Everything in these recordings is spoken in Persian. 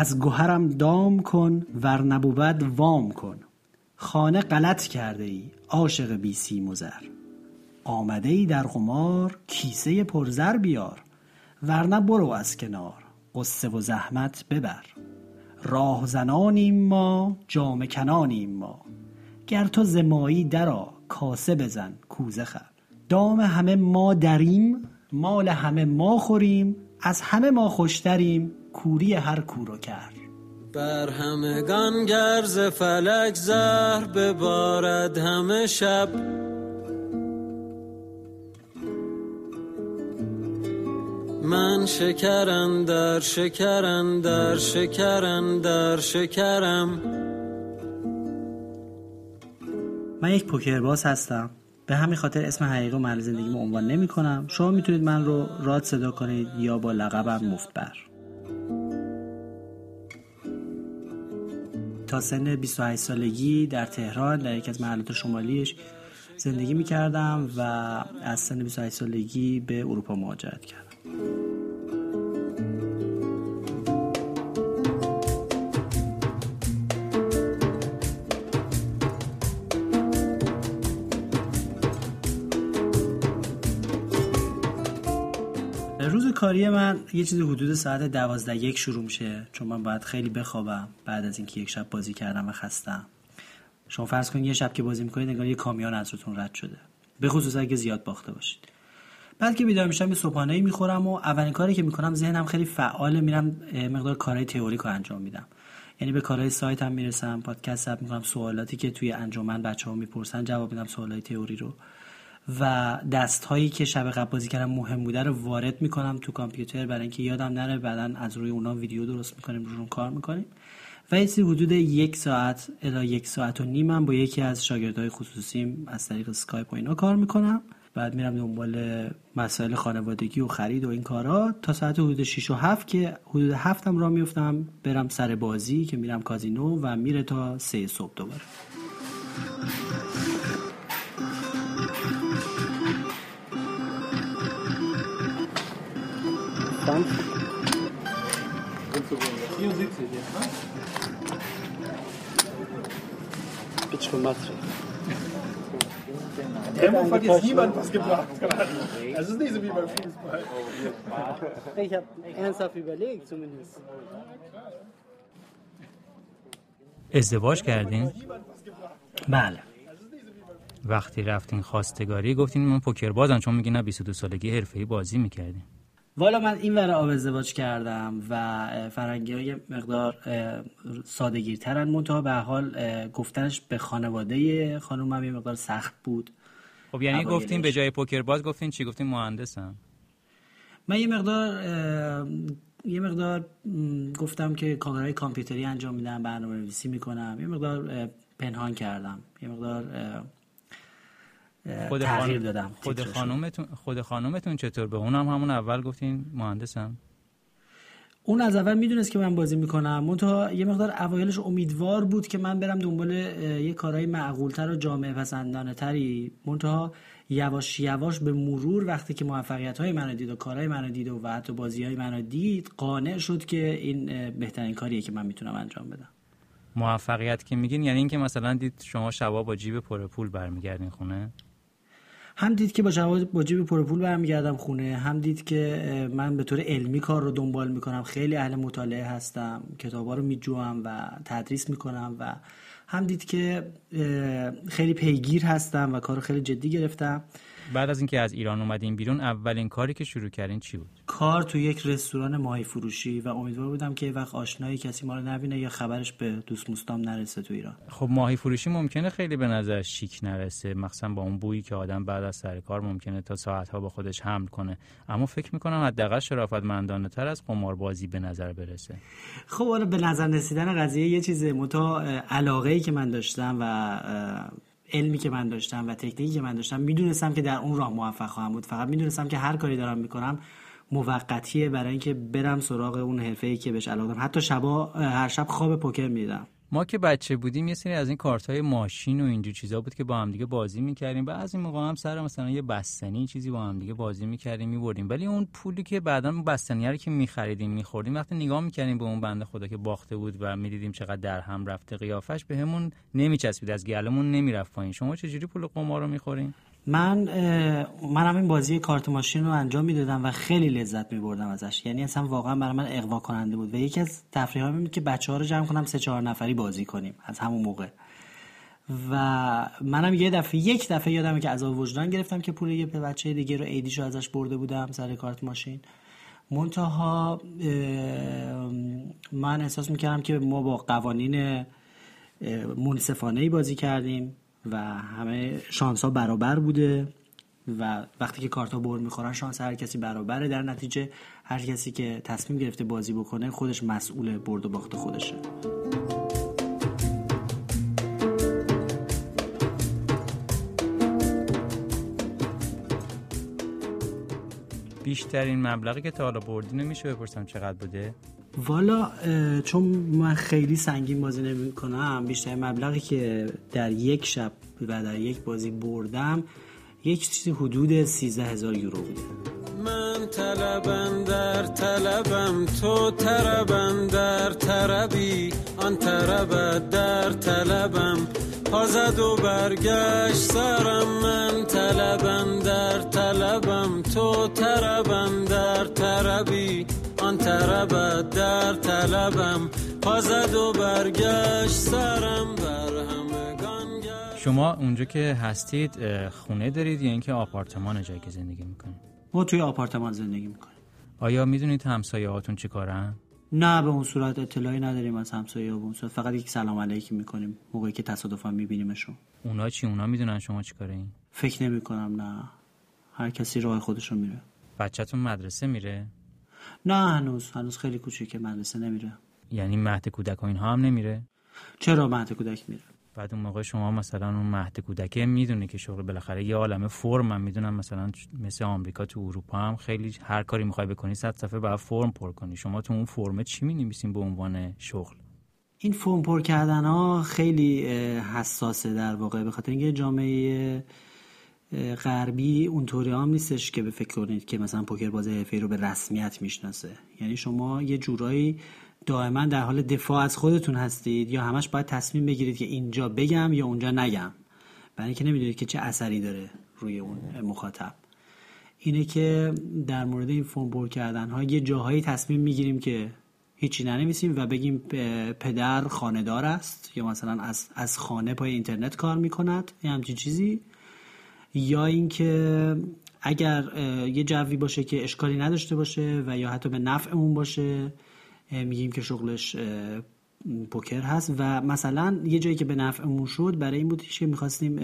از گهرم دام کن ور نبود وام کن. خانه غلط کرده ای عاشق بی سیم و زر. آمده ای در قمار کیسه پرزر بیار ورنه برو از کنار غصه و زحمت ببر. راهزنانیم ما جامه کنانیم ما. گر تو ز مایی درآ کاسه بزن کوزه خر دام همه ما دریم مال همه ما خوریم از همه ما خوشتریم کوری هر کور و کر بر همگان گر ز فلک زهر ببارد همه شب. من شکرم در شکرم در شکرم در شکرم. من یک پوکر باز هستم. به همین خاطر اسم حقیقی و محل زندگیمو عنوان نمی کنم شما می‌تونید من رو راد صدا کنید یا با لقبم مفتبر. تا سن 28 سالگی در تهران در یکی از محلات شمالیش زندگی می کردم و از سن 28 سالگی به اروپا مهاجرت کردم. روز کاری من یه چیزی حدود ساعت دوازده یک شروع میشه چون من باید خیلی بخوابم. بعد از اینکه یک شب بازی کردم و خستم. شما فرض کنید یه شب که بازی می‌کنید انگار یه کامیون از رد شده. به خصوص اگه زیاد باخته باشید. بعد که بیدار میشم یه صبحانه می‌خورم و اولین کاری که می‌کنم ذهنم خیلی فعال میرم مقدار کارهای تئوریک رو انجام میدم. یعنی به کارهای سایت هم می‌رسم پادکست ثبت می‌کنم سوالاتی که توی انجمن بچه ها می‌پرسن جواب میدم سوالای تئوری رو. و دست هایی که شب قبل بازی کردم مهم بوده رو وارد می‌کنم تو کامپیوتر. برای اینکه یادم نره بعدا از روی اونا ویدیو درست می‌کنیم روشون کار می‌کنیم. و یه حدود یک ساعت الی یک ساعت و نیمم با یکی از شاگردهای خصوصیم از طریق سکایپ و اینا کار می‌کنم. بعد میرم دنبال مسائل خانوادگی و خرید و این کارا تا ساعت حدود 6 و 7 که حدود هفتم را میفتم برم سر بازی که میرم کازینو و میره تا سه صبح دوباره. Sitzt ihr jetzt, ne? Tempo hat jetzt niemand was gebracht. Das ist nicht so wie beim Fußball. Ich habe ernsthaft überlegt zumindest. ازدواج کردین؟ بله وقتی رفتین خواستگاری گفتین من پوکر بازم چون میگی نه 22 سالگی حرفه‌ای بازی می‌کردین والا من این ور آب ازدواج کردم و فرنگی های مقدار سادگیرترن منتها. به حال گفتنش به خانواده خانومم یه مقدار سخت بود. خب یعنی. گفتین به جای پوکر باز گفتین چی؟ گفتین مهندسم. من یه مقدار یه مقدار گفتم که کارهای کامپیوتری انجام میدم برنامه نویسی می‌کنم. یه مقدار پنهان کردم. یه مقدار خود تغییر دادم خود. خانومتون خود خانومتون چطور به اونم همون اول گفتین مهندسم؟ اون از اول می‌دونست که من بازی می‌کنم. منتها یه مقدار اوایلش امیدوار بود که من برم دنبال یه کارهای معقولتر و جامعه پسندانه تری منتها یواش یواش به مرور وقتی که موفقیت های منو دید و کارهای منو دید و حتی بازی های منو دید قانع شد که این بهترین کاریه که من می‌تونم انجام بدم. موفقیت که میگین یعنی اینکه مثلا دید شما شبا با جیب پر پول برمیگردین خونه؟ هم دید که با جواب با جیب پر پول برمیگردم خونه هم دید که من به طور علمی کار رو دنبال می‌کنم. خیلی اهل مطالعه هستم کتابا رو میجوام و تدریس می‌کنم و هم دید که خیلی پیگیر هستم و کار خیلی جدی گرفتم. بعد از اینکه از ایران اومدین بیرون اولین کاری که شروع کردین چی بود؟ کار تو یک رستوران ماهی فروشی و امیدوار بودم که یه وقت آشنایی کسی ما رو نبینه یا خبرش به دوست موستام نرسه تو ایران. خب ماهی فروشی ممکنه خیلی به نظر شیک نرسه. مخصوصا با اون بویی که آدم بعد از سر کار ممکنه تا ساعتها با خودش حمل کنه. اما فکر می‌کنم حداقل شرافتمندانه تر از قماربازی به نظر برسه. خب حالا به نظر رسیدن قضیه یه چیزه. متا علاقه ای که من داشتم و علمی که من داشتم و تکنیکی که من داشتم می‌دونستم که در اون راه موفق خواهم بود. فقط می‌دونستم که هر کاری دارم می‌کنم موقتیه برای اینکه برم سراغ اون حرفه ای که بهش علاقه دارم. حتی شبا هر شب خواب پوکر میدم ما که بچه بودیم یه سری از این کارت های ماشین و اینجور چیزا بود که با هم دیگه بازی می‌کردیم. و از موقع هم سر مثلا یه بستنی چیزی با هم دیگه بازی می‌کردیم میبردیم. ولی اون پولی که بعدا بستنی رو که میخریدیم میخوردیم وقتی نگاه می‌کردیم به اون بنده خدا که باخته بود و می‌دیدیم چقدر در هم رفته قیافش به نمیچسبید از گلمون نمی‌رفت پایین. شما چجوری پول قمار رو می‌خورین؟ من من هم این بازی کارت ماشین رو انجام می‌دادم و خیلی لذت میبردم ازش. یعنی اصلا واقعا برای من اقوا کننده بود. و یکی از تفریح ها که بچه ها رو جمع کنم سه چهار نفری بازی کنیم از همون موقع. و منم یه دفعه یک دفعه یادمه که از وجدان گرفتم که پول یه بچه دیگه رو ایدیشو ازش برده بودم سر کارت ماشین. منتها من احساس می‌کردم که ما با قوانین منصفانه بازی کردیم. و همه شانس ها برابر بوده و وقتی که کارت ها بر می‌خورن شانس هر کسی برابره. در نتیجه هر کسی که تصمیم گرفته بازی بکنه خودش مسئول برد و باخت خودشه. بیشترین مبلغی که تا حالا بردی نمیشه بپرسم چقدر بوده؟ والا چون من خیلی سنگین بازی نمی کنم بیشتر مبلغی که در یک شب و در یک بازی بردم یک چیزی حدود 13 هزار یورو بوده. من طلبم در طلبم تو طربم در طربی آن طربت در طلبم. پازد و برگشت سرم من طلبم در طلبم تو طربم در طربی. آن طربت در طلبم. پازد و برگشت سرم بر همگان شما اونجا که هستید خونه دارید یا اینکه آپارتمان جایی که زندگی می‌کنید؟ ما توی آپارتمان زندگی می‌کنیم. آیا می‌دونید همسایه هاتون چی کارن؟ نه به اون صورت اطلاعی نداریم از همسایه اون صورت. فقط یک سلام علیکی می‌کنیم موقعی که تصادفا میبینیمشون. اونا چی؟ اونا می‌دونن شما چی کاره این فکر نمی کنم نه. هر کسی راه خودشون میره. بچهتون مدرسه میره؟ نه هنوز هنوز خیلی کوچیکه مدرسه نمیره. یعنی مهد کودک و اینها هم نمیره؟ چرا مهد کودک میره؟ بعد اون موقع شما مثلا اون مهد کودکه می‌دونه که شغل بالاخره یه عالمه فرم هم می‌دونم مثلا مثل آمریکا تو اروپا هم خیلی هر کاری می‌خوای بکنی صد صفحه باید فرم پر کنی. شما تو اون فرمه چی می‌نویسین به عنوان شغل؟ این فرم پر کردن ها خیلی حساسه در واقع به خاطر اینکه جامعه غربی اونطوری هم نیستش که به فکر کنید که مثلا پوکر باز حرفه‌ای رو به رسمیت می‌شناسه. یعنی شما یه جورایی دائما در حال دفاع از خودتون هستید یا همش باید تصمیم بگیرید که اینجا بگم یا اونجا نگم. برای اینکه نمی‌دونید که چه اثری داره روی اون مخاطب. اینه که در مورد این فرم پر کردن ها یه جاهایی تصمیم می‌گیریم که هیچی ننویسیم و بگیم پدر خانهدار است یا مثلا از, از خانه پای اینترنت کار می‌کند. یا همچین چیزی. یا اینکه اگر یه جوی باشه که اشکالی نداشته باشه و یا حتی به نفعمون باشه میگیم که شغلش پوکر هست و مثلا یه جایی که به نفعمون شد برای این بودش که می‌خواستیم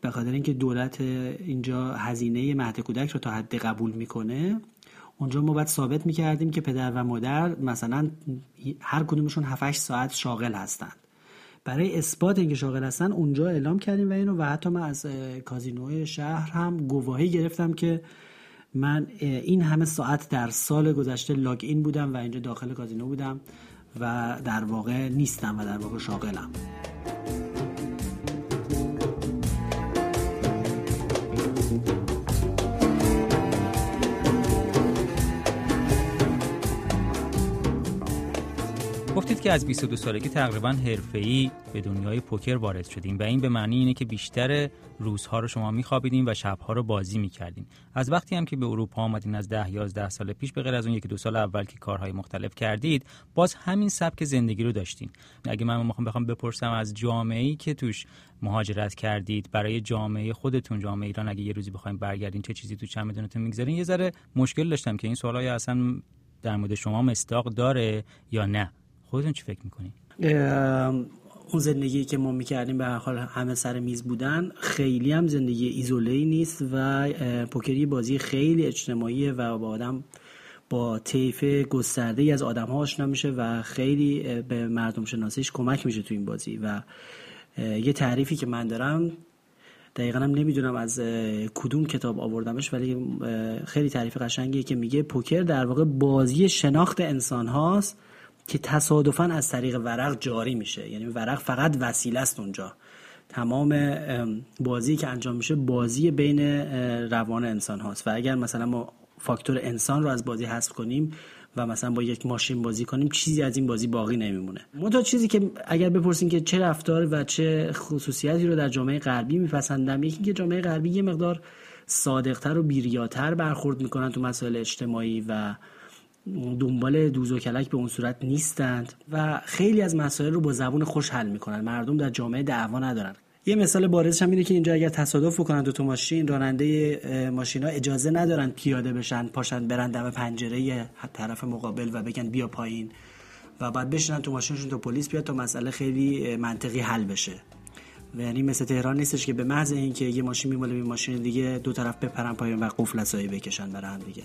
به خاطر اینکه دولت اینجا هزینه مهد کودک رو تا حد قبول می‌کنه اونجا ما باید ثابت می‌کردیم که پدر و مادر مثلا هر کدومشون 7 ساعت شاغل هستند برای اثبات اینکه شاغل هستن اونجا اعلام کردیم و اینو و حتی من از کازینوی شهر هم گواهی گرفتم که من این همه ساعت در سال گذشته لاگ این بودم و اینجا داخل کازینو بودم و در واقع نیستم و در واقع شاغلم. گفتید که از 22 سالگی تقریبا حرفه‌ای به دنیای پوکر وارد شدیم و این به معنی اینه که بیشتر روزها رو شما میخوابیدین و شبها رو بازی می‌کردین. از وقتی هم که به اروپا آمدین از 10 11 سال پیش به غیر از اون یکی دو سال اول که کارهای مختلف کردید باز همین سبک زندگی رو داشتین. اگه من می‌خوام بخوام بپرسم از جامعه‌ای که توش مهاجرت کردید برای جامعه خودتون جامعه ایران اگه یه روزی بخوایم برگردین چه چیزی تو چمدونتون می‌گذارین؟ یه ذره مشکل داشتم که این سوالای اصلا در مورد شما مستاق داره یا نه. خودتون چی فکر می‌کنین اون زندگی که ما می‌کردیم به هر حال همه سر میز بودن خیلی هم زندگی ایزوله نیست و پوکری بازی خیلی اجتماعیه و با آدم با طیف گسترده ای از آدم ها آشنا میشه و خیلی به مردم شناسیش کمک میشه تو این بازی و یه تعریفی که من دارم دقیقا هم نمی‌دونم از کدوم کتاب آوردمش ولی خیلی تعریف قشنگیه که میگه پوکر در واقع بازی شناخت انسان هاست که تصادفا از طریق ورق جاری میشه. یعنی ورق فقط وسیله است اونجا. تمام بازی که انجام میشه بازی بین روان انسان هاست. و اگر مثلا ما فاکتور انسان رو از بازی حذف کنیم و مثلا با یک ماشین بازی کنیم چیزی از این بازی باقی نمیمونه. منتها چیزی که اگر بپرسیم که چه رفتار و چه خصوصیتی رو در جامعه غربی میپسندم یکی که جامعه غربی یه مقدار صادقتر و بیریاتر برخورد می‌کنن تو مسائل اجتماعی و دنبال دوز و کلک به اون صورت نیستند و خیلی از مسائل رو با زبون خوش حل می‌کنن. مردم در جامعه دعوا ندارن. یه مثال بارزش هم اینه که اینجا اگر تصادف بکنن دو تا ماشین راننده ماشینا اجازه ندارن پیاده بشن پاشن برن دم پنجره طرف مقابل و بگن بیا پایین و بعد بشینن تو ماشینشون تا پلیس بیاد تا مسئله خیلی منطقی حل بشه. و یعنی مثل تهران نیستش که به محض اینکه یه ماشین میماله به ماشین دیگه دو طرف بپرن پایین و قفل بکشن برای دیگه.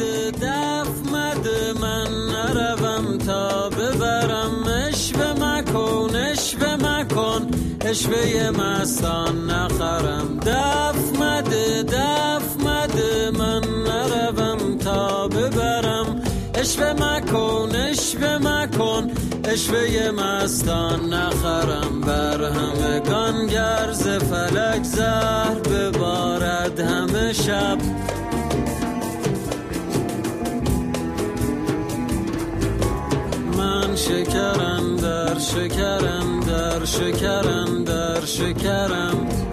مده دف مده من نروم تا ببرم. اشوه مکن اشوه مکن. اشوه مستان نخرم. دف مده دف مده من نروم تا ببرم. اشوه مکن اشوه مکن. اشوه مستان نخرم. بر همه گرز فلک زهر ببارد همه شب. شکرم در شکرم در شکرم در شکرم.